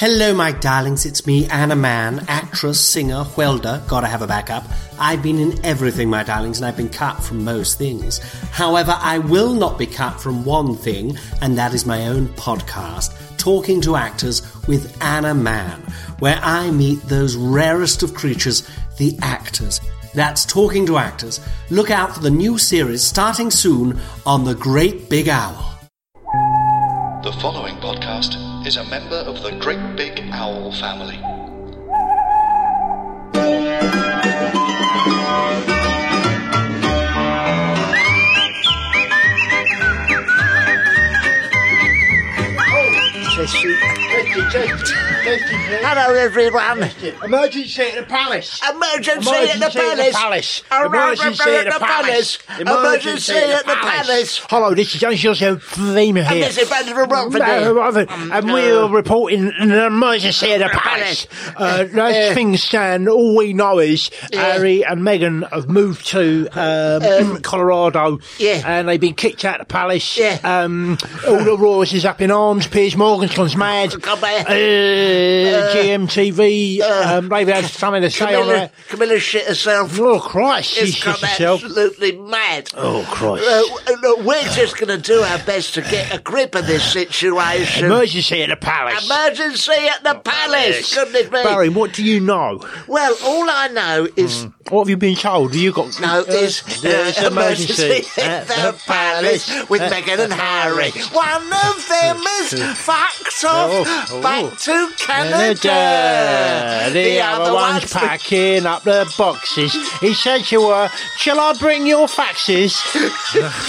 Hello, my darlings. It's me, Anna Mann, actress, singer, welder. Gotta have a backup. I've been in everything, my darlings, and I've been cut from most things. However, I will not be cut from one thing, and that is my own podcast, Talking to Actors with Anna Mann, where I meet those rarest of creatures, the actors. That's Talking to Actors. Look out for the new series starting soon on The Great Big Owl. Is a member of the Great Big Owl family. Hello, everyone. Emergency at the palace. Emergency, at the palace. Emergency at the palace. Emergency at the palace. Hello, this is Joseph Fleemer And here. this is Brendan from Watford. Here. Watford. and we're reporting an emergency at the palace. Uh, as things stand, all we know is Harry and Meghan have moved to um, Colorado, yeah. and they've been kicked out of the palace. Yeah. Um, all the Royals is up in arms. Piers Morgan's gone mad. Come back. Uh, GMTV, um, they've had something to say on Camilla, that. Camilla shit herself. Oh Christ, It's she's come herself. absolutely mad. Oh Christ. Uh, look, we're just going to do our best to get a grip of this situation. Emergency at the palace. Emergency at the palace. Goodness me. Barry, what do you know? Well, all I know is What have you been told? Have you got No, is there's uh, emergency at the palace with Meghan and Harry. One of them is fucked off Oh, oh. back to Canada. Canada. The, other one's packing up the boxes. He said to her, Shall I bring your faxes?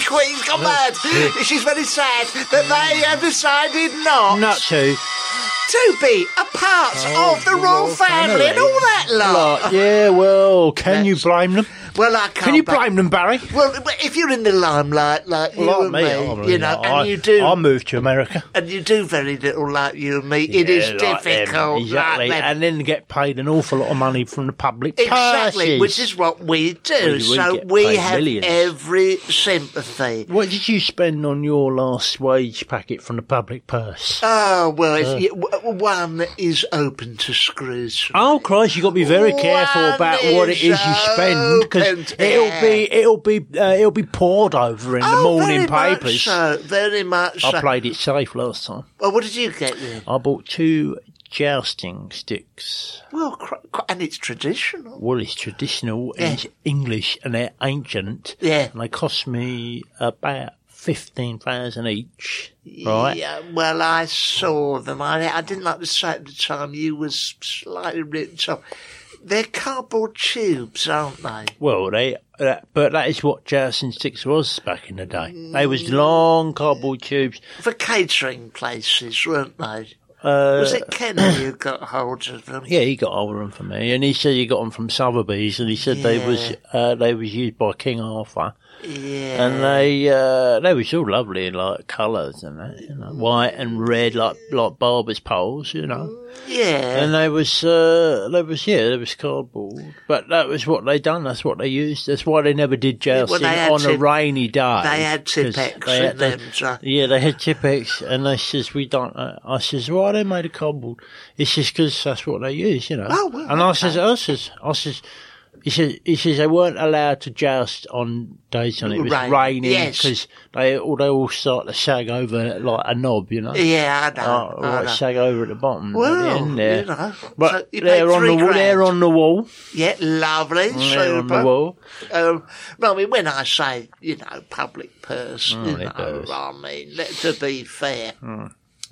Queen's gone mad. She's very sad that they have decided not, Not to. to be a part oh, of the royal family and all that lot. Lot. Yeah, well, can you blame them? Well, I can't. Can you but- blame them, Barry? Well, if you're in the limelight like you and me, you know, and you do, I moved to America. and you do very little like you and me. it is Yeah, like them, difficult, exactly, like them. and then get paid an awful lot of money from the public Exactly, purses. which is what we do. We- we so get we paid have millions. every sympathy. What did you spend on your last wage packet from the public purse? Oh well, it's, uh. yeah, one is open to screws. Oh Christ! You got to be very careful One about what it is you spend because to- it'll be it'll be uh, it'll be poured over in the oh, morning very papers. Much so, very much. I so. played it safe last time. Well, what did you get then? I bought two jousting sticks. Well, and it's traditional. Well, it's traditional Yeah. and it's English and they're ancient. Yeah. and they cost me about fifteen thousand each. Right. Yeah, well, I saw them. I, I didn't like the sight at the time you was slightly written off. They're cardboard tubes, aren't they? Well, they, uh, but that is what jousting sticks was back in the day. They was long cardboard tubes. For catering places, weren't they? Uh, Was it Kenny who got hold of them? Yeah, he got hold of them for me, and he said he got them from Sotheby's, and he said they was uh, they was used by King Arthur, Yeah. and they uh, they was all lovely, in like colours and that, you know, white and red, like like barber's poles, you know. yeah. And they was uh, they was yeah, they was cardboard, but that was what they done. That's what they used. That's why they never did well, jousting they had on a rainy day. they had Tipp-Ex they had in the- them, so- yeah, they had Tipp-Ex, and they says we don't. Uh, I says why they made a cardboard? It's just because that's what they use, you know. Oh, well, and I says, I says, I says, He says, he says they weren't allowed to joust on days when it was Rain. raining Yes. because they, all- they all start to sag over like a knob, you know. Yeah, I know. Oh, I like know. sag over at the bottom. Well, at the end there. you know. But So they're on the wall. They're on the wall. Yeah, lovely, They're on the super. wall. Um, well, I mean, when I say, you know, public purse, you know. I mean, let, to be fair,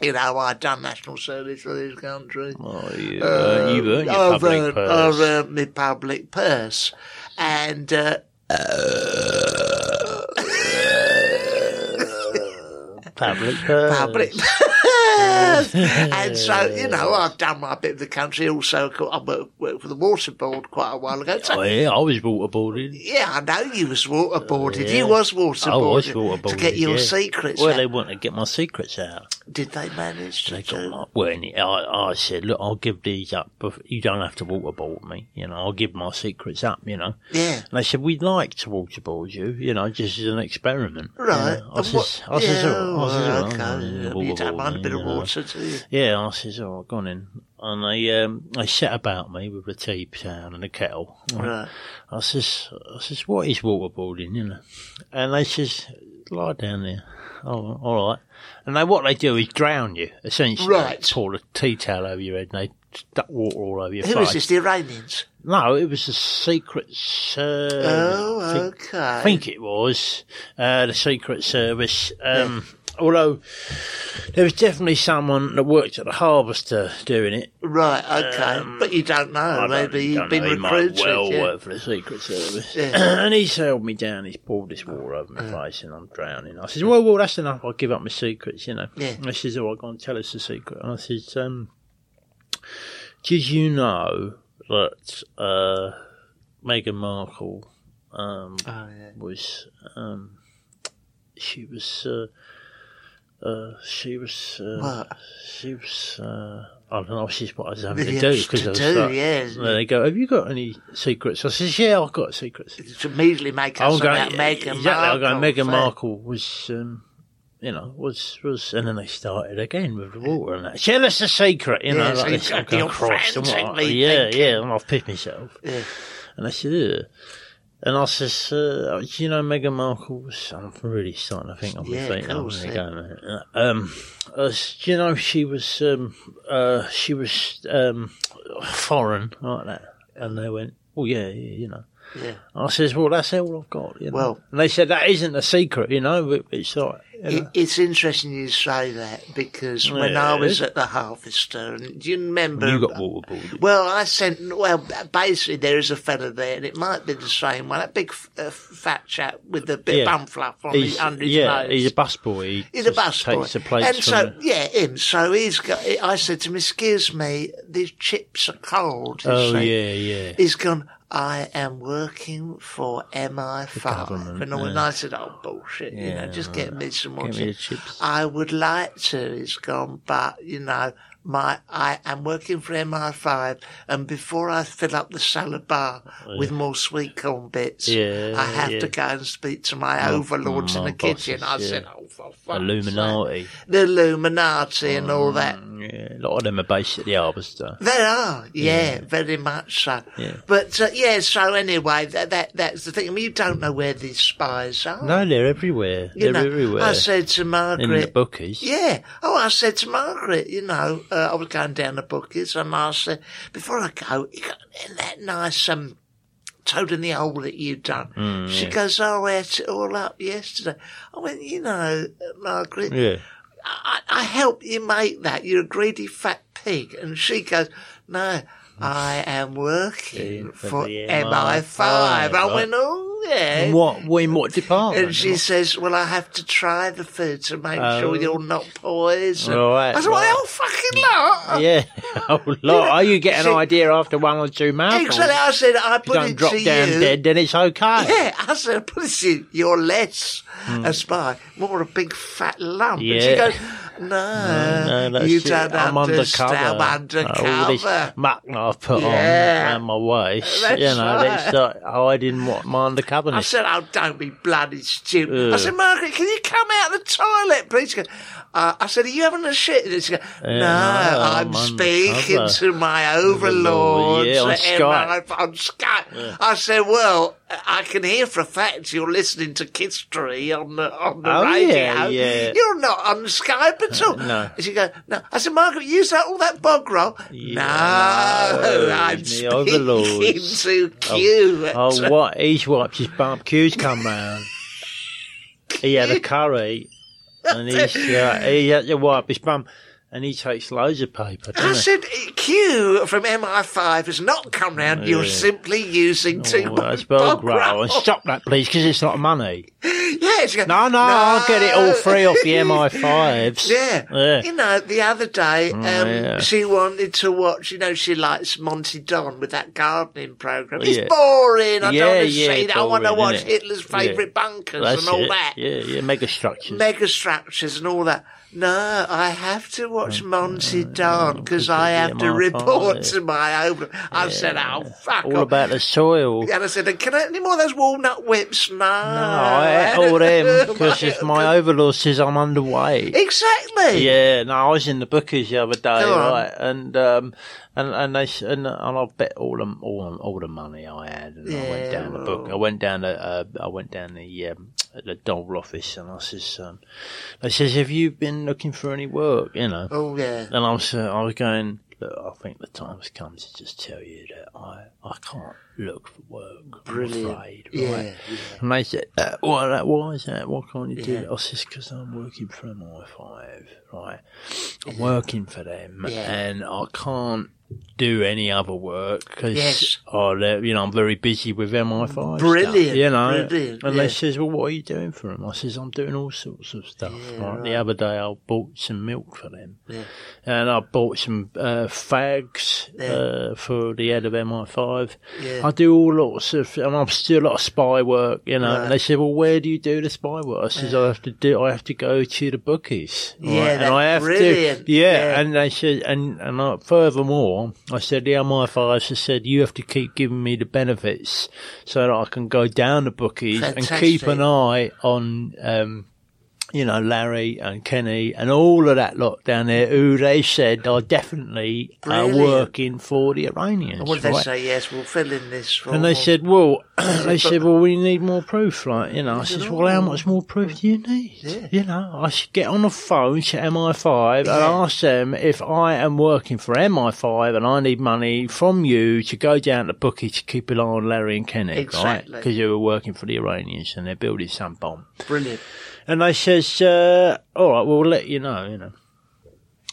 you know, I've done national service for this country. Oh, you, uh, you've earned your I've public earned, purse. I've earned my public purse. And, uh, public purse. public and so, you know, I've done my bit of the country. Also, I worked, for the water board quite a while ago. So, Oh, yeah, I was waterboarded. yeah, I know you was waterboarded. Yeah. You was waterboarded. I was To get your yeah. secrets Well, out. they want to get my secrets out. Did they manage to They got do like, well, I, I said, look, I'll give these up. You don't have to waterboard me. You know, I'll give my secrets up. You know. Yeah. And they said we'd like to waterboard you. You know, just as an experiment. you Right. know. I says, I says, yeah, oh, I says, okay. oh, You don't mind a bit of you water, do you? Yeah, I says, oh, go on in. And they, um, they set about me with a tea pan and a kettle. Right. I says, I says, what is waterboarding, you know? And they says, lie down there. Oh, all right. And they, what they do is drown you, essentially. Right. They pour a tea towel over your head and they duck water all over your Who face. is this? The Iranians? No, it was the Secret Service. Oh, okay. I think it was uh, the Secret Service. Um, Although there was definitely someone that worked at the Harvester doing it. Right, okay. but you don't know. Um, I don't- Maybe you've been know, he recruited. might well yeah. work for the Secret Service. Yeah. and he's held me down. He's poured this water over my face, and I'm drowning. I says, "Well, well, that's enough. I'll give up my secrets, you know." Yeah. And he says, "Oh, go and tell us the secret." And I says, um, "Did you know that uh, Meghan Markle um, Oh, yeah. was um, she was uh, uh, she was uh, What? she was uh, I don't know she's what I was having to do because I was do, like, yeah. and they go have you got any secrets I says yeah I've got secrets To immediately make us I'm going about Meghan exactly Markle. I'm going Meghan Markle was um, you know was was and then they started again with the water and that tell us a secret you know Yeah, like this I'm going, your "Christ, I'm like, yeah thinking. yeah and I've pissed myself Yeah. and I said, Ugh. And I says, uh, do you know Meghan Markle was, I'm really starting to think on my Yeah, feet course, yeah. go, mate. Um, uh, do you know she was, um, uh, she was, um, foreign like that? And they went, oh yeah, yeah, you know. Yeah. I says, well, that's all I've got, you know. Well- and they said, that isn't a secret, you know, but it's like, you It, know. it's interesting you say that because when I was at the Harvester, and do you remember? you got waterboarded. Well, I sent. Well, basically, there is a fella there, and it might be the same one. That big uh, fat chap with the bit Yeah. bum fluff on He's, his, under his yeah, nose. he's a busboy. He He's a just busboy. Takes the plates and so, the- yeah, him. So he's got. I said to him, "Excuse me, these chips are cold." He Oh, said. yeah, yeah. He's gone. I am working for MI5, government, and all, yeah. I said, "Oh bullshit! you know, Yeah, just get me some more chips." chips. I would like to. He's gone, but you know, my I am working for MI5, and before I fill up the salad bar with more sweet corn bits, Yeah, I have yeah. to go and speak to my overlords in my the kitchen. I bosses, said, "Oh, for fuck's sake." Illuminati. the Illuminati and all that. Yeah, a lot of them are based at the Harvester. They are, yeah, very much so. But uh, yeah, so anyway, that, that that's the thing. I mean, you don't know where these spies are. No, they're everywhere. you They're know, everywhere. I said to Margaret, in the bookies. yeah. Oh, I said to Margaret, you know, uh, I was going down the bookies, and I said, before I go, you got that nice um, toad in the hole that you done. Mm, she goes, oh, I ate it all up yesterday. I went, you know, Margaret, Yeah. I, I helped you make that. You're a greedy fat pig. And she goes, no, I am working for for MI5. I MI5, went, oh, yeah. In what? In what department? And she says, well, I have to try the food to make Oh. sure you're not poisoned. Right, I said, well, right. oh, fucking lot. Yeah. Oh, Lord. Oh, you get an See- idea after one or two mouthfuls. Exactly. I said, I If you put don't it drop to down you. dead, then it's okay. Yeah, I said, I put it to you, you're less Hmm. a spy, more a big fat lump. And she Yeah. goes, No, No, that's you don't I'm understand. undercover. I'm undercover. Uh, all this muck that I've put on Yeah. around my waist. That's you know, right. that's like hiding what my undercoverness. I said, "Oh, don't be bloody stupid." I said, "Margaret, can you come out of the toilet, please?" Goes, uh, I said, "Are you having a shit?" And she goes, "No, no, I'm, I'm speaking undercover. to my overlords Yeah, on Skype. On Skype." I said, "Well, I can hear for a fact you're listening to Kiss Tree on the on the Oh, radio. yeah, yeah. You're not on Skype at all." no. And she goes, "No." I said, "Margaret, use that all that bog roll." Yeah, no, no, I'm speaking to Q. at- Oh, what? He's wiped his barbecues come round. He had a curry, and he's, uh, he had to wipe his bum, and he takes loads of paper, I said, Q from MI5 has not come round. You're simply using Oh, bog roll. roll. And stop that, please, because it's not money. Yeah, she goes, No, no, I'll get it all free off the MI5s. Yeah. Yeah. You know, the other day, um, yeah. she wanted to watch, you know, she likes Monty Don with that gardening program. It's Yeah. boring. I don't want to see that. I want to watch? Hitler's favourite bunkers That's and all it. that. Yeah, yeah, mega structures. Mega structures and all that. No, I have to watch Monty Don because I have to report to my over. I said, oh, fuck all off. about the soil. And I said, can I have any more of those walnut whips? No. No, I ate all them because if my overlord says I'm underweight. Exactly. Yeah, no, I was in the bookies the other day, on. right, and um, and and they s- and, and I bet all the all, all the money I had, and I went down the book. I went down the uh, I went down the um, the Dole office, and I says, um, they says, have you been looking for any work? You know, Oh, yeah. and I was uh, I was going. Look, I think the time's come to just tell you that I I can't look for work. Brilliant. I'm afraid, Yeah, right? yeah. And they said, uh, why, that, why is that? Why can't you do Yeah. it? I says, because I'm working for MI5, right? I'm working for them, Yeah. and I can't do any other work because Yes. you know I'm very busy with MI5. stuff, Brilliant, you know. brilliant, and yeah. they says, well, what are you doing for them? I says, I'm doing all sorts of stuff. right? The other day I bought some milk for them, Yeah. and I bought some uh, fags Yeah. uh, for the head of MI5. Yeah. I do all lots of, and I'm still a lot of spy work, you know. Right. And they said, "Well, where do you do the spy work?" I says, "I have to do, I have to go to the bookies." Yeah, and that's I have brilliant. to, yeah, Yeah. And they said, and and I, furthermore, I said the MI5 has said you have to keep giving me the benefits so that I can go down the bookies and keep an eye on. um you know, Larry and Kenny and all of that lot down there who they said are definitely uh, working for the Iranians. And what did they say? Yes, we'll fill in this. And they said, well, they said, well, we need more proof. Like, you know, I said, well, how much more proof do you need? You know, I should get on the phone to MI5 and ask them if I am working for MI5 and I need money from you to go down to Bookie to keep an eye on Larry and Kenny, right? Because you were working for the Iranians and they're building some bomb. Brilliant. And they says, uh, all right, well, we'll let you know, you know.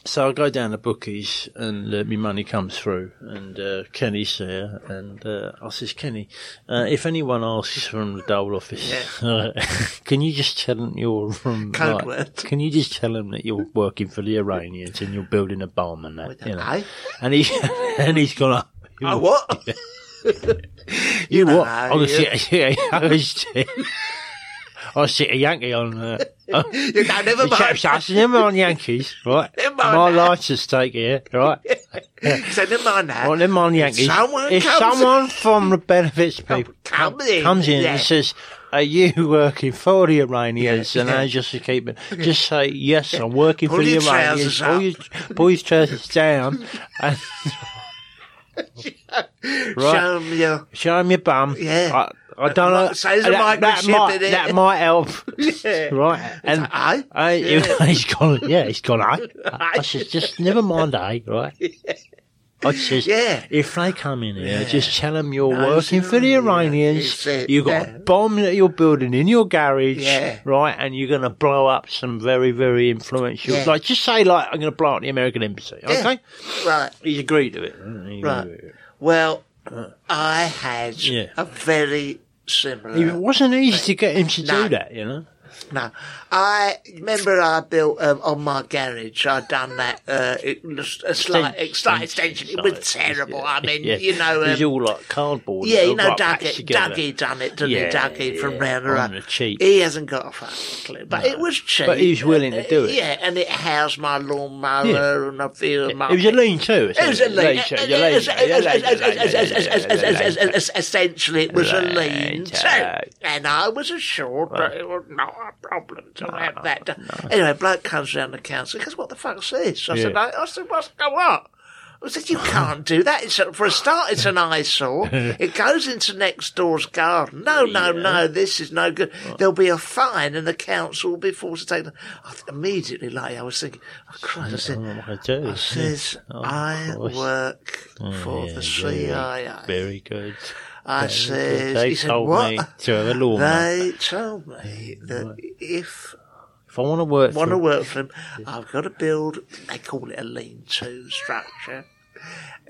So I go down the bookies and uh, my money comes through and uh, Kenny's there and uh, I says, Kenny, uh, if anyone asks from the Dole office, can you just tell them you're from... Code like, word. Can you just tell them that you're working for the Iranians and you're building a bomb and that, you know? And, he, and he's gone, oh, Oh, what? you know, what? I was, you- I was, I was a Yankee on. Uh, you know, never chap mind. says, never on Yankees, right? Never mind My that. license take here, right? So never mind that. Well, never on Yankees. someone if comes- someone from the benefits people comes in, comes in yeah. and says, "Are you working for the Iranians?" and yeah. I just keep it, just say, "Yes, I'm working Pull for the Iranians." Pull your, pull your trousers down and right. Show 'em your. show him your bum. Yeah. I, I don't know. Say there's a that, that might that might help. Yeah. Right, and like, aye? I, Yeah. he's gone. Yeah, he's gone. I, I Aye. says, just never mind, eh? Right. I says, Yeah. if they come in here, Yeah. just tell them you're No, working for the yeah. Iranians. It, You've got yeah. a bomb that you're building in your garage, Yeah. right? And you're going to blow up some very, very influential. Yeah. Like, just say, like, I'm going to blow up the American embassy. Okay, Right. he's agreed to it. Right. Well, I had Yeah. a very similar. It wasn't easy to get him to No. do that, you know. No, I remember I built um, on my garage. I'd done that. Uh, it was a slight, Extension- slight extension. It was terrible. yeah. I mean, Yeah. you know, it was um, all like cardboard. yeah, you know, right, Dougie. Dougie done it, didn't Yeah, he? Dougie from round the cheap. He hasn't got a fucking clue, but it was cheap. But he was willing to do it. Yeah, and it housed my lawnmower and a few of my. It was a lean too. It was a lean. Lean-to, your lean-to, Essentially, it was a lean too, and I was assured that it was not a problem to have ah, that done. Anyway, bloke comes round the council. He goes, "What the fuck's this?" I said, "I, I said, what's going on? I said, "You can't do that. It's a, for a start, it's an eyesore. It goes into next door's garden. No, no, no. This is no good. There'll be a fine, and the council will be forced to take them." I th- immediately, like I was thinking, "Oh Christ!" I said, oh, What I do. I says, Oh, I work oh, for Yeah, the CIA. Very good. I says, They he said, what? me to have a lawnmower. They told me that if If I want to work, want to work for them, I've got to build, they call it a lean-to structure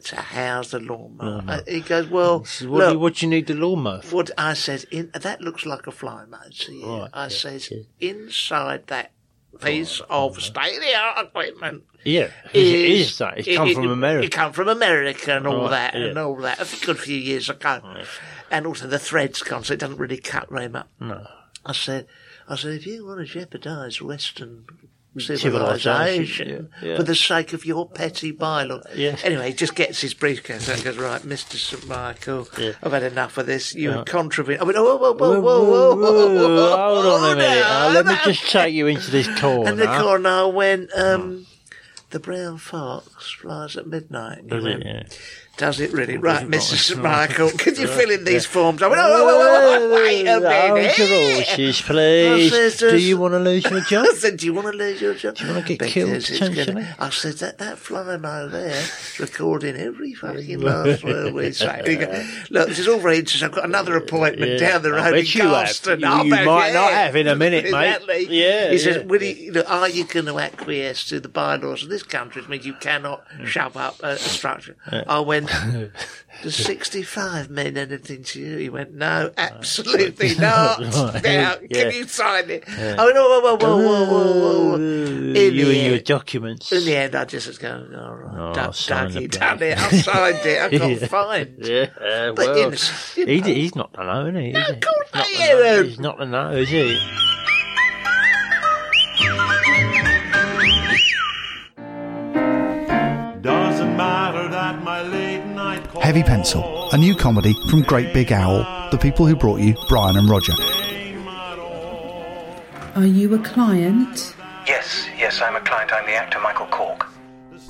to house the lawnmower. Uh, He goes, well, says, what, do you, what do you need the lawnmower for? what I says, in, that looks like a fly motor. Yeah. Right, I yeah, says, yeah. inside that piece of state-of-the-art equipment, Yeah, it is that. It's come it- from America. It come from America and all Right, that yeah. and all that. A good few years ago. And also the threads gone, so it doesn't really cut very much. No. I said, I said, if you want to jeopardise Western Civilisation, civilization yeah, for the sake of your petty bylaw. Yes. Anyway, he just gets his briefcase and goes, right, Mr. St. Michael. I've had enough of this. You Yeah. contravene. I went, whoa, whoa, whoa, whoa, whoa, whoa, whoa, Hold on a minute. now, Uh, let me just take you into this corner. And the coroner went, um, the brown fox flies at midnight. Does it? Yeah. Does it really? Right, Mrs. Michael, can you fill in these forms? I went, oh, whoa, whoa, wait a oh, your minute. horses, please. Do you want to lose your job? I said, do you want to lose your job? Do you wanna get killed, potentially? I said, that, that Flymo there, recording every fucking last word we say. Look, this is all very interesting. I've got another appointment Yeah. down the road in bet you. You- you might oh, not have in a minute, mate. Exactly. Yeah, He says, will you, look, are you going to acquiesce to the bylaws of this country? Which means you cannot mm. shove up a, a structure. I went, does 65 mean anything to you? He went, no, uh, absolutely not. Right. Now, can you sign it? I went, whoa, whoa, whoa, whoa, whoa, whoa. In you and your documents. in the end, I just was going, all right, Oh, duck, sign the done it, I signed it, I got Yeah. fined. Yeah, uh, But, well, you know, you he, know. he's not the know, isn't he? No, he? of course He's not not, the you know. know. He's not the know, is he? Doesn't matter that my late night Heavy Pencil, a new comedy from Great Big Owl, the people who brought you Brian and Roger. Are you a client? Yes, yes, I'm a client. I'm the actor Michael Cork.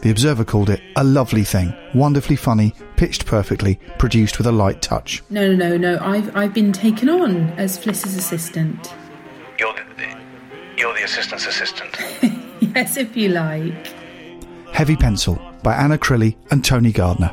The Observer called it a lovely thing, wonderfully funny, pitched perfectly, produced with a light touch. No, no, no, no. I've I've been taken on as Fliss's assistant. You're the, you're the assistant's assistant. yes, if you like. Heavy Pencil by Anna Crilly and Tony Gardner.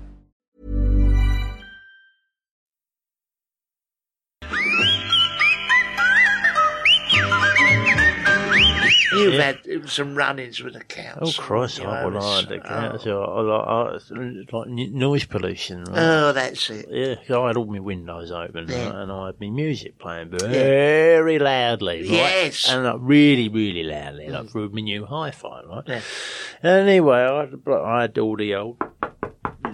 You've Yeah. had uh, some run-ins with the council. Oh, Christ, you I know, would like the council. I like, I, it's like noise pollution, right? Oh, that's it. Yeah, I had all my windows open Yeah. right, and I had my music playing very loudly, right? Yes. And like really, really loudly, like mm. through my new hi-fi, right? Yeah. Anyway, I had, I had all the old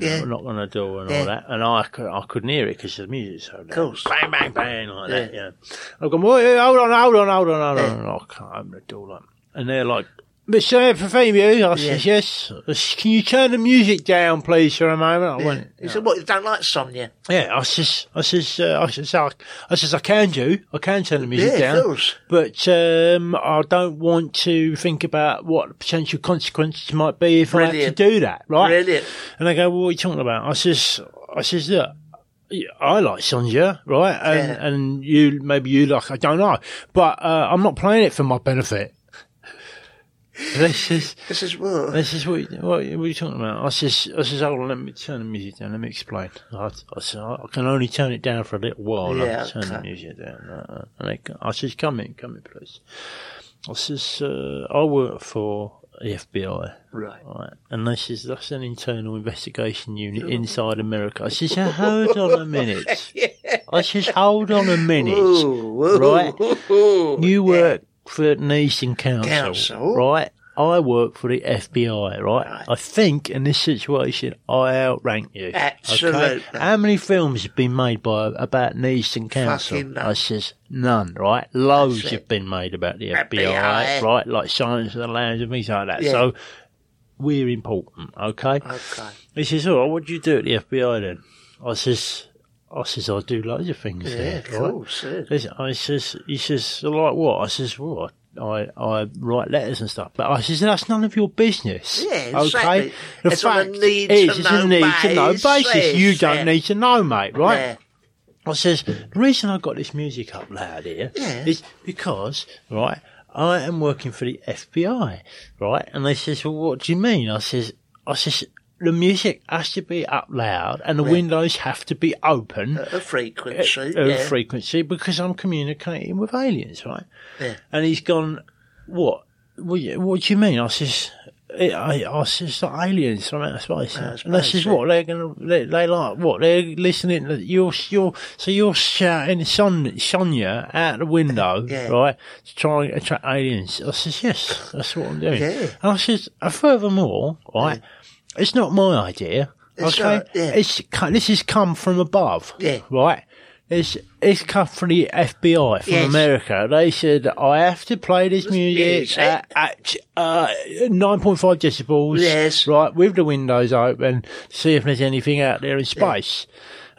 Yeah. knock on the door and Yeah. all that, and I, I couldn't hear it because the music's so loud. course. Bang, bang, bang, like that, Yeah. yeah. I've gone, well, hold on, hold on, hold on, hold on. And I can't open the door, like, and they're like, Mr. Epithemiou, I says, yes. I says, Can you turn the music down, please, for a moment? I went, He said, "What? You don't like Sonia?" yeah, I says, I says, uh, I says, I, I says, I can do, I can turn the music Yeah, of down, course. but um, I don't want to think about what potential consequences might be if I Brilliant. had to do that, right? Brilliant. And I go, well, what are you talking about? I says, I says, look, I like Sonia, right? And, Yeah. and you, maybe you like, I don't know, but uh, I'm not playing it for my benefit. This is This is what. this is what, what, what are you talking about? I says, I says, hold on, let me turn the music down. Let me explain. I, I said, I can only turn it down for a little while. Yeah, I turn the music down. Uh, and they, I says, come in, come in, please. I says, uh, I work for the FBI. Right. Right. And they says, that's an internal investigation unit inside America. I says, "Now, hold on a minute. I says, hold on a minute. Right. You work for an Eastern Council, Council. right? I work for the FBI, right? I think in this situation, I outrank you. Absolutely. Okay? How many films have been made by about an Eastern Council? I says none, right? Loads That's it. have been made about the FBI. FBI, right? Like Silence of the Lambs and things like that. Yeah. So we're important, okay? Okay. He says, "All right, what do you do at the FBI then?" I says, "I says I do loads of things Yeah, there." of right? course. yeah. I says, he says, like what? I says, well, I, I write letters and stuff. But I says, that's none of your business. Yeah, Okay? exactly. The It's on a fact need is, to it's a know need to know basis, basis. You don't yeah. need to know, mate, right? Yeah. I says, the reason I got this music up loud here Yeah. is because, right, I am working for the FBI, right? And they says, well, what do you mean? I says, I says, the music has to be up loud and the windows have to be open at A frequency. uh, yeah. frequency because I'm communicating with aliens, right? Yeah. And he's gone, what? What, you- what do you mean? I says, I, I, I says, the aliens from outer space. And they space, says, yeah. what? They're gonna, they, they like, what? They're listening to, you're, you're, so you're shouting Son, Sonia out the window, Yeah. right? To try and attract aliens. I says, yes, that's what I'm doing. Yeah. And I says, furthermore, right? It's not my idea. It's okay, not, yeah. it's this has come from above. Yeah. right. It's it's come from the FBI from Yes. America. They said I have to play this music at, at uh, nine point five decibels. Yes. right, with the windows open, see if there's anything out there in space.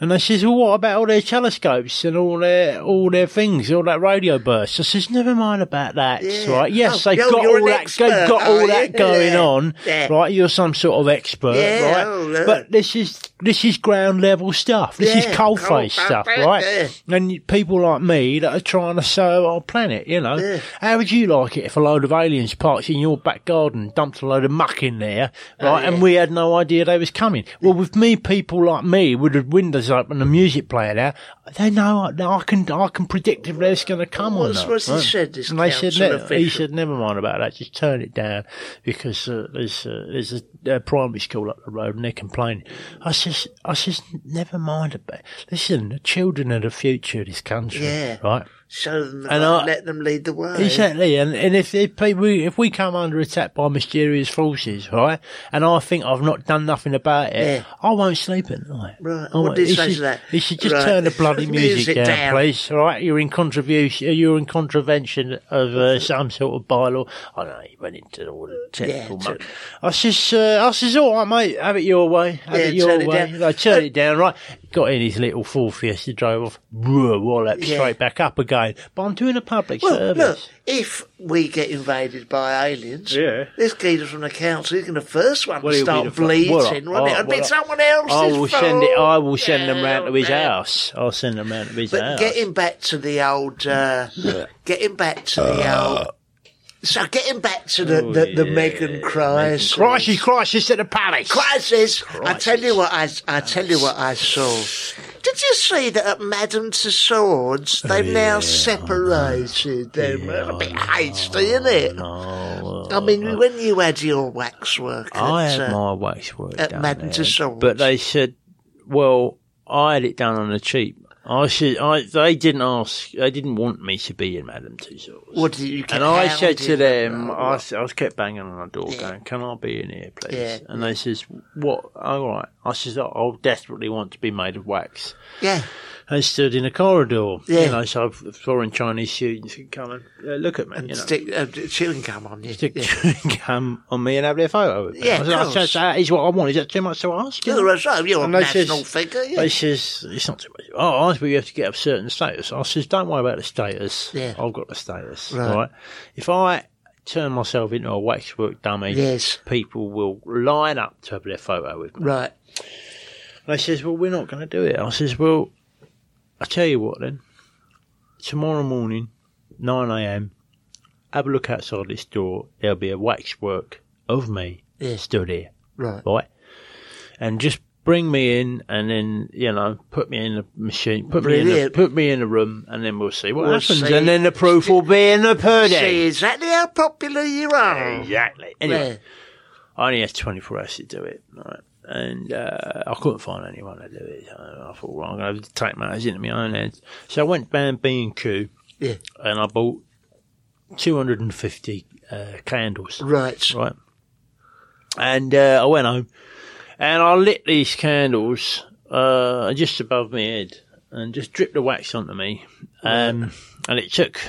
And they says, well, what about all their telescopes and all their all their things, all that radio bursts? I says, never mind about that, Yeah. right? Yes, Oh, they've yo, got all that, expert, they've got all that going Yeah. on, Yeah. right? You're some sort of expert, right? oh. But this is this is ground level stuff. This is cold face stuff, right? And people like me that are trying to save our planet, you know. How would you like it if a load of aliens parked in your back garden, dumped a load of muck in there, right? And we had no idea they was coming. Well, with me, people like me would the windows open, the music player out, they know I, I can I can predict if there's going to come or What's- not. what's he right? said, this and they said, ne- he said, never mind about that. Just turn it down because uh, there's uh, there's a uh, primary school up the road and they're complaining. I says, I says, never mind about. It. Listen, the children are the future of this country, Yeah. right? Show them, And like, I- let them lead the way. Exactly, and and if if people if we come under attack by mysterious forces, right, and I think I've not done nothing about it, Yeah. I won't sleep at night. Right, I what won't- did he you say should- to that? You should just Right. turn the bloody music, Music down, down. please. Right. you're in contribution. You're in contravention of uh, some sort of bylaw. I know. He went into all the technical. Yeah, I says, uh, I says, all right, mate, have it your way. Have Yeah, it your turn it way. down. Turn it down, right? Got in his little Ford Fiesta, drove off, whoa, wallop, Yeah. straight back up again. But I'm doing a public Well, service. look, if we get invaded by aliens, Yeah. this geezer from the council, he's going to first one Well, to he'll be start the fir- bleating, well, wouldn't oh, it? It'll be someone else's I will send it. I will fault. send them round to his Yeah, house. I'll send them round to his But house. getting back to the old, uh, getting back to the old. So getting back to the, Oh, the, the yeah. Meghan crisis. crisis, crisis at the palace. Crisis! I tell you what I, I tell you what I saw. Did you see that at Madame Tussauds they've now separated them? a bit hasty, isn't it? No, I mean, when you had your waxwork, I at, had uh, my waxwork at there, Tussauds. but they said, well, I had it done on the cheap. I should. I. They didn't ask. They didn't want me to be in Madame Tussauds. What did you? And I said to them, I, s- I was kept banging on the door, going, "Can I be in here, please?" Yeah, and they says, "What? All right." I says, "I I desperately want to be made of wax." Yeah. And stood in a corridor, Yeah. you know, so foreign Chinese students could come and uh, look at me, and you know. stick uh, chewing gum on you. Stick Yeah. chewing gum on me and have their photo with me. Yeah, I said, of course. said, that is what I want. Is that too much to ask? you? You're a, you're a And national says- figure. Yeah. They says it's not too much. Oh, I asked, but you have to get a certain status. I says, don't worry about the status. Yeah. I've got the status. Right. Right. If I turn myself into a waxwork dummy, Yes. people will line up to have their photo with me. Right. And they says, well, we're not going to do it. I says, well, I tell you what then. Tomorrow morning, 9 a.m., have a look outside this door. There'll be a waxwork of me Yeah. stood here Right. right? And just bring me in, and then you know, put me in the machine, put me in, the, Brilliant. put me in the room, and then we'll see what We'll happens, see. and then the proof will be in the pudding. See exactly how popular you are. Exactly. Anyway, Yeah. I only had 24 hours to do it, right? And uh, I couldn't find anyone to do it. So I thought, well, I'm going to have to take matters into my own hands. So I went down B and Q, Yeah. and I bought 250 uh, candles. Right. Right. And uh, I went home and I lit these candles uh, just above my head and just dripped the wax onto me. Um, and it took,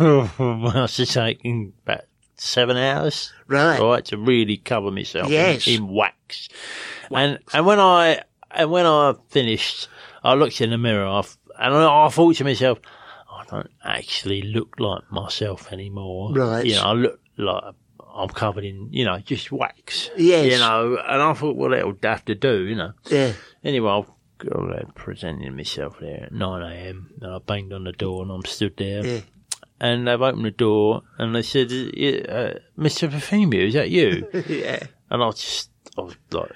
must have taken about seven hours. Right. Right, to really cover myself in- Yes. in, wax. And and when I and when I finished, I looked in the mirror I and I, I thought to myself, I don't actually look like myself anymore. Right. You know, I look like I'm covered in, you know, just wax. Yes. You know, and I thought, well, that'll have to do, you know. Yeah. Anyway, I've got there presenting myself there at 9am and I banged on the door and I'm stood there. Yeah. And they've opened the door and they said, uh, Mr. Perfumio, is that you? yeah. And I just, I was like,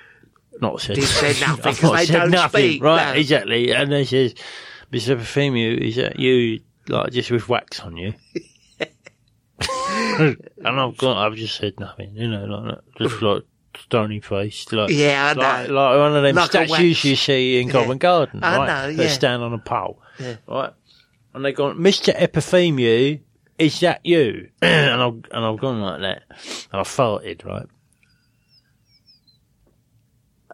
not said, said nothing I've 'cause not they said don't nothing, speak, right? no. Exactly. And they says, Mr. Perfumio, is that you, like, just with wax on you? and I've got, I've just said nothing, you know, like just like stony faced, like Yeah, I like, know. like one of them Like statues you see in Yeah. Covent Garden, I right? know, yeah. stand on a pole, Yeah. right? And they gone, Mister Epithemiou, is that you? and I've and I've gone like that, and I farted, right?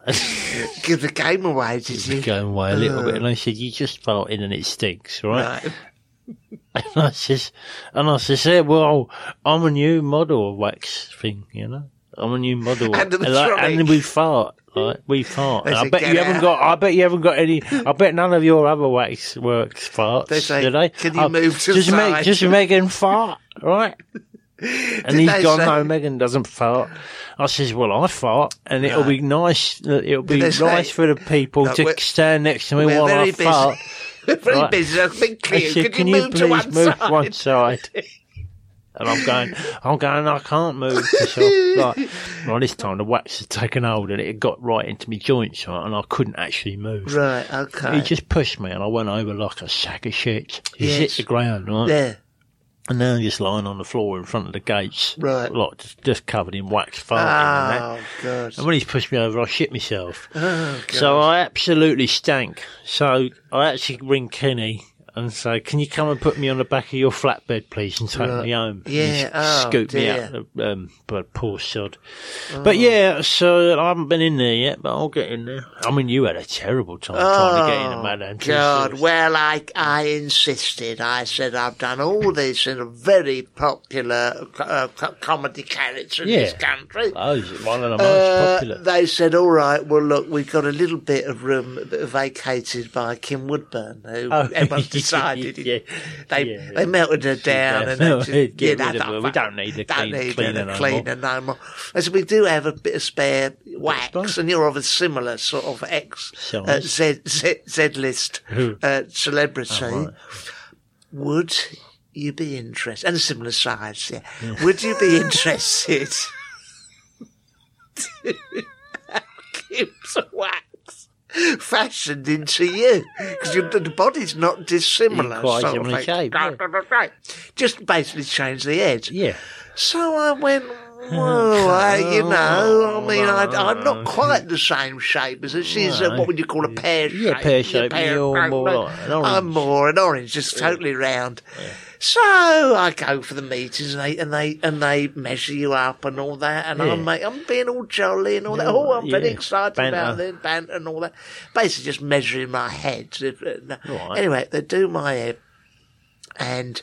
Give the game away, did you? going away a little bit, and I said, "You just farted and it stinks, right?" Right. And I says, and I says, yeah, "Well, I'm a new model of wax thing, you know. I'm a new model, And like, and we fart, right? We fart. I bet "Get you haven't got. I bet you haven't got any. I bet none of your other wax works farts. They say, they? "Can you I- move to just side?" just Meghan fart, right? And Did he's gone, say- no, Meghan doesn't fart. I says, well, I fart, and it'll be ah. nice. It'll be they say- nice for the people Look, to stand next to me we're while I busy. fart. Very Right. busy. I've been clear. said, Can, you move please to one move side? one side? And I'm going, I'm going, I can't move. I- like, well, this time the wax had taken hold and it got right into my joints, right, and I couldn't actually move. Right, okay. He just pushed me and I went over like a sack of shit. He Yes. hit the ground, right? Yeah. And now I'm just lying on the floor in front of the gates. Right. Like, just, just covered in wax farting and Oh, that. God. And when he's pushed me over, I shit myself. Oh, God. So I absolutely stank. So I actually ring Kenny and say, "Can you come and put me on the back of your flatbed, please, and take Right. me home?" Yeah, oh, scoop me dear. out. Um, but poor sod. Oh. But yeah, so I haven't been in there yet, but I'll get in there. I mean, you had a terrible time trying to get in at Madame Oh, God, well, I, I insisted. I said I've done all this in a very popular uh, comedy character in Yeah. this country. Oh, one of the most Uh, popular. They said, all right, well, look, we've got a little bit of room vacated by Kim Woodburn, who Oh, everyone's decided yeah, they yeah. they melted her down Yeah, and they just, get you rid of her. We don't need the don't clean- need cleaner no cleaner no more. Said, we do have a bit of spare wax, and you're of a similar sort of ex uh, Z Z Z list uh, celebrity. Oh, right. Would you be interested? And a similar size, yeah. Would you be interested? to have Kim's wax fashioned into you because the body's not dissimilar. You're quite sort of shape, yeah. Just basically change the edge. Yeah. So I went, Well, I, you know, I mean, I, I'm not quite the same shape as her. She's uh, what would you call a pear shape? A pear shape, you're more like an orange. I'm more an orange, just totally round. So I go for the meetings and they and they and they measure you up and all that, and Yeah. I'm mate, I'm being all jolly and all that. Oh, I'm very yeah. excited about Banter. this banter and all that. Basically, just measuring my head. Right. Anyway, they do my head, and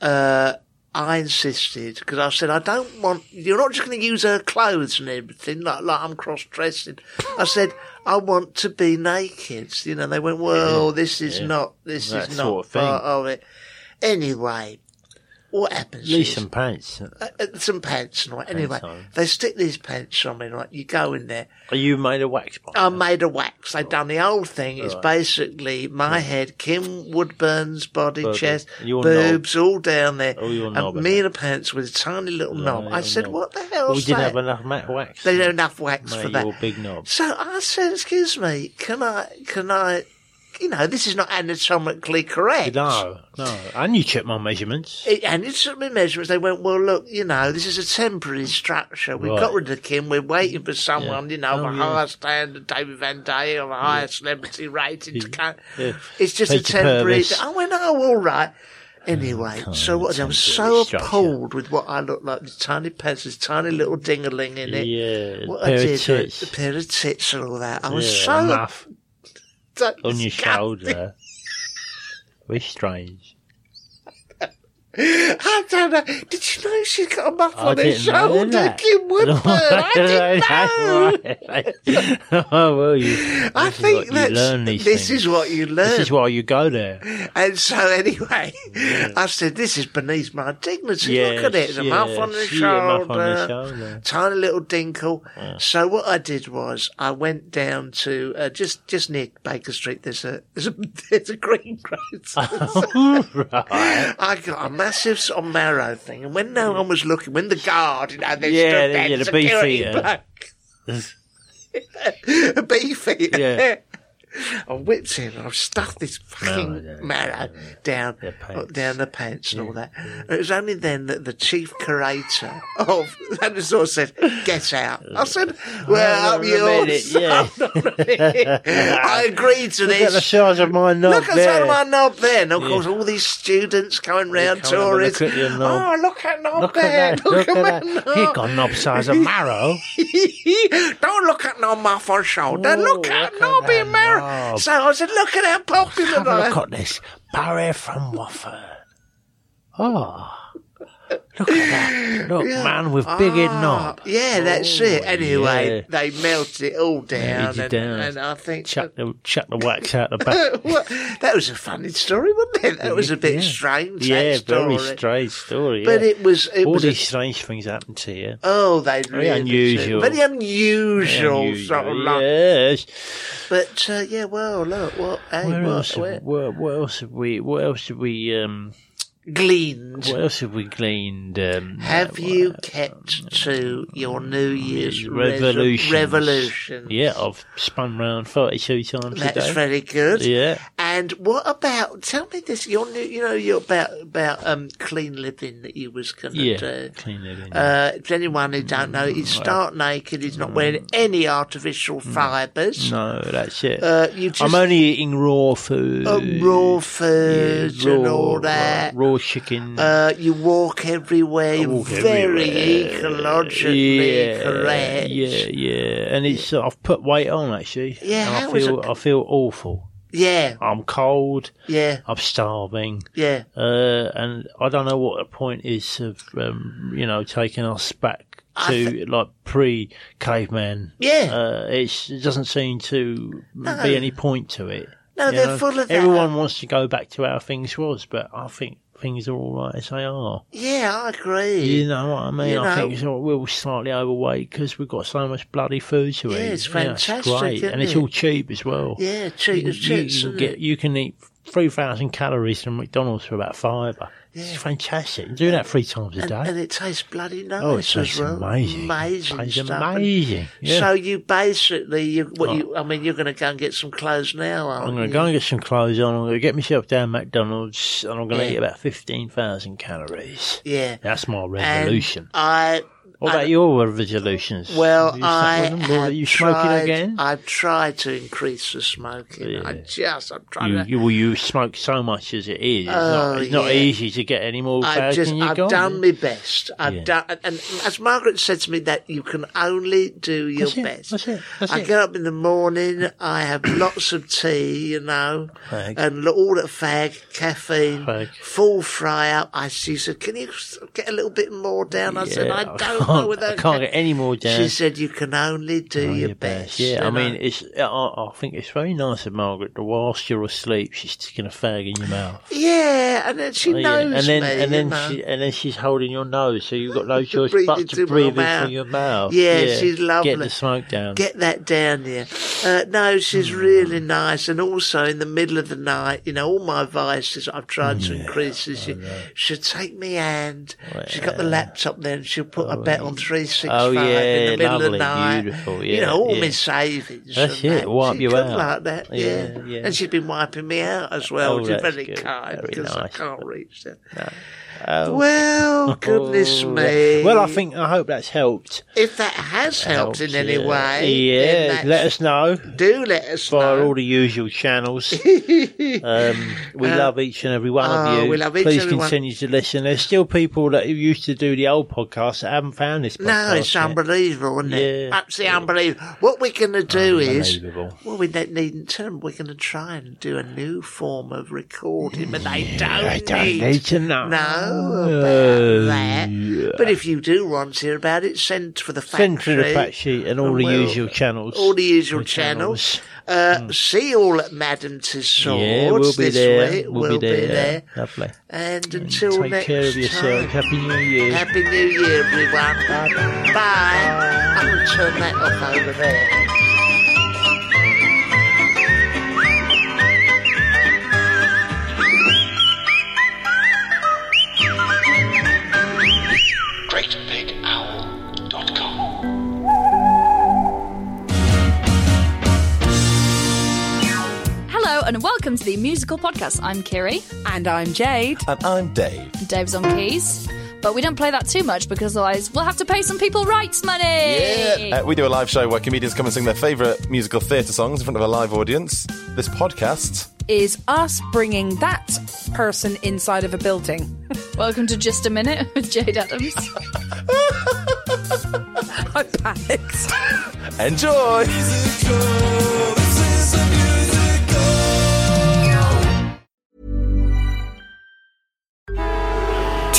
uh, I insisted because I said I don't want. You're not just going to use her clothes and everything like like I'm cross dressing. I said I want to be naked. You know, they went, well, this is not. This That is sort not of thing. part of it. Anyway, what happens? Least is- some pants. uh, uh, some pants, right? Anyway, on. they stick these pants on me, right? You go in there. Are you made of wax? I'm made of wax. They've done the whole thing. It's Right. basically my head, Kim Woodburn's body, Body. chest, Your boobs, all down there. Oh, your knob and me in a pants with a tiny little knob. I said, knob. what the hell Well, we didn't have enough wax. They don't have enough wax for that. big knob. So I said, excuse me, can I, can I, you know, this is not anatomically correct. No, no. And you checked my measurements. It, and you took my measurements. They went, well, look, you know, this is a temporary structure. We've Right. got rid of Kim. We're waiting for someone, you know, of Oh, a yeah. higher standard, David Van Day, of a higher celebrity rating to come. Yeah. It's just a temporary. I went, oh, all right. Anyway, so what? I was so structure. appalled with what I looked like. This tiny pants, this tiny little dingaling in it. Yeah, what pair I of did, tits. a pair of tits and all that. I was yeah, so so on your shoulder. Very strange. I don't know. Did you know she's got a muff I on her shoulder? Kim Woodburn. I didn't know. Oh well, you. I think that's, this things. is what you learn. This is why you go there. And so anyway, I said, this is beneath my dignity. Look at it. Yes, on the yes, shoulder. yeah, muff on the shoulder. Tiny little dinkle. So what I did was I went down to, uh, just, just near Baker Street, there's a, there's a, there's a green growth. right. I got a massive sort of marrow thing, and when no mm. one was looking, when the guard, you know, they Yeah, stood the- there, yeah, the security beefeater. a beefeater. Yeah. I whipped in and I stuffed this fucking marrow down uh, down the pants and all that. And it was only then that the chief curator of that sort of said, "Get out." I said, "Well, on a yours." yeah. I agreed to Look this. at the size of my knob Look at there. some of my knob there. And of course, all these students going round, come and have a tourists. look at your knob. Oh, look at knob Look there. at that. Look, at, at that. knob. He got knob size of marrow. Don't look at no muff on shoulder. Oh, look at look at knob in marrow. So I said, look at how popular Have I look am. at this. Barry from Watford. Oh. Look at that. Look, Yeah. man with big head Ah, knob. Yeah, that's Oh, it. Anyway, yeah. they melted it all down, it and, down. and I think Chuck the, chuck the wax out the back. Well, that was a funny story, wasn't it? That was a bit Yeah. strange. yeah, story. very strange story. But it was. It All was. a- these strange things happen to you. oh, they Very really unusual. Very unusual, Unusual, sort of like. Yes. But uh, yeah, well, look, what? Hey, Where what, else? where- Have, what, what else have we? What else have we? Um, gleaned. what else have we gleaned? Um, Have you kept to your New Year's revolution? Revolution. Yeah, I've spun round thirty-two times That's very good. Yeah. And what about? Tell me this. You're new. You know, you're about about um clean living that you was going to Yeah, do. clean living. Uh, to anyone who don't know, he's stark naked. He's not wearing any artificial fibres. no, that's it. Uh, you just I'm only eating raw food. uh, raw foods raw, and all that. Raw chicken. Uh, you walk everywhere. Walk very everywhere. ecologically yeah, correct. Yeah, yeah, and it's uh, I've put weight on actually. Yeah, and I feel it? I feel awful. Yeah, I'm cold. yeah, I'm starving. yeah. Uh, and I don't know what the point is of um, you know taking us back to like pre caveman. Yeah. uh, it's, it doesn't seem to No. be any point to it. No, you they're know? full of that. Everyone wants to go back to how things was, but I think things are all right as they are. Yeah, I agree. You know what I mean? You I think know. it's all, we're all slightly overweight because we've got so much bloody food to Yeah, eat. it's Yeah, fantastic, great, and it's it? all cheap as well. Yeah, cheap You, as you, chips. you get you can eat three thousand calories from McDonald's for about fiver. It's fantastic. You do that three times a and, day. and it tastes bloody oh, nice oh, it as tastes well. amazing. Amazing It stuff. Amazing. Yeah. So you basically, you, what Oh. you, I mean, you're going to go and get some clothes now, aren't I'm you? to go and get some clothes on. I'm going to get myself down McDonald's, and I'm going to Yeah. eat about fifteen thousand calories. Yeah. That's my And revolution. I, What about your resolutions? Well, Have you stuck I with them, or are have you smoking tried, again? I've tried to increase the smoking. I just, I'm trying You, to. you, well, you smoke so much as it is. It's, Oh, not, it's not easy to get any more I've just, than you I've got. done my best. I've Yeah. done, and, as Margaret said to me, that you can only do your That's it, best. that's it, that's I it. get up in the morning, I have lots of tea, you know, Fag. and all that fag, caffeine, Fag. full fry up. I she said, "Can you get a little bit more down?" I said, Yeah, "I I don't can't- whether I can't get any more down. She said, "You can only do Oh, your, your best." Yeah, I mean, know. it's. I, I think it's very nice of Margaret that whilst you're asleep, she's sticking a fag in your mouth. yeah, and then she Oh, yeah. knows and then, me, and then know. she, and then she's holding your nose, so you've got no choice but to breathe through your mouth. Yeah, she's lovely. Get the smoke down. Get that down there. Uh, no, she's Hmm. really nice. And also in the middle of the night, you know, all my vices I've tried to increase is she, she'll take me hand. She's got the laptop there and she'll put a bet on mm. 365 Oh, yeah, in the middle of lovely, the night. beautiful, you yeah, know, all yeah. my savings. That's and it, that. wipe you out. like that, yeah. Yeah, yeah. And she's been wiping me out as oh, well, Oh, which is very good. kind Very because I can't reach them. Oh. Well, goodness Oh, me. Well, I think I hope that's helped. If that has helped in any yeah. way, Yeah, let us know do let us via know. all the usual channels. um, we Uh, love each and every one oh, of you. we love each Please and every one. continue to listen. There's still people that used to do the old podcast that haven't found this podcast. No, it's yet. unbelievable, isn't it? Yeah. Absolutely unbelievable. What we're going to do is, well, we don't need to tell them we're going to try and do a new form of recording, but they don't, I don't need, need to know. Know about Uh, that. yeah. But if you do want to hear about it, send for the factory. Send to the fact sheet and all the we'll- usual channels. All the usual The channels. Uh, See all at Madame Tussauds yeah, we'll be this there. week. We'll, be there. there. Lovely. And until Take next care of time. Happy New Year. Happy New Year, everyone. Bye. I'm going to turn that off over there. And welcome to the musical podcast. I'm Kiri. And I'm Jade. And I'm Dave. Dave's on keys. But we don't play that too much because otherwise we'll have to pay some people rights money. Yeah. Uh, we do a live show where comedians come and sing their favourite musical theatre songs in front of a live audience. This podcast. Is us bringing that person inside of a building. Welcome to Just a Minute with Jade Adams. I panicked. Enjoy!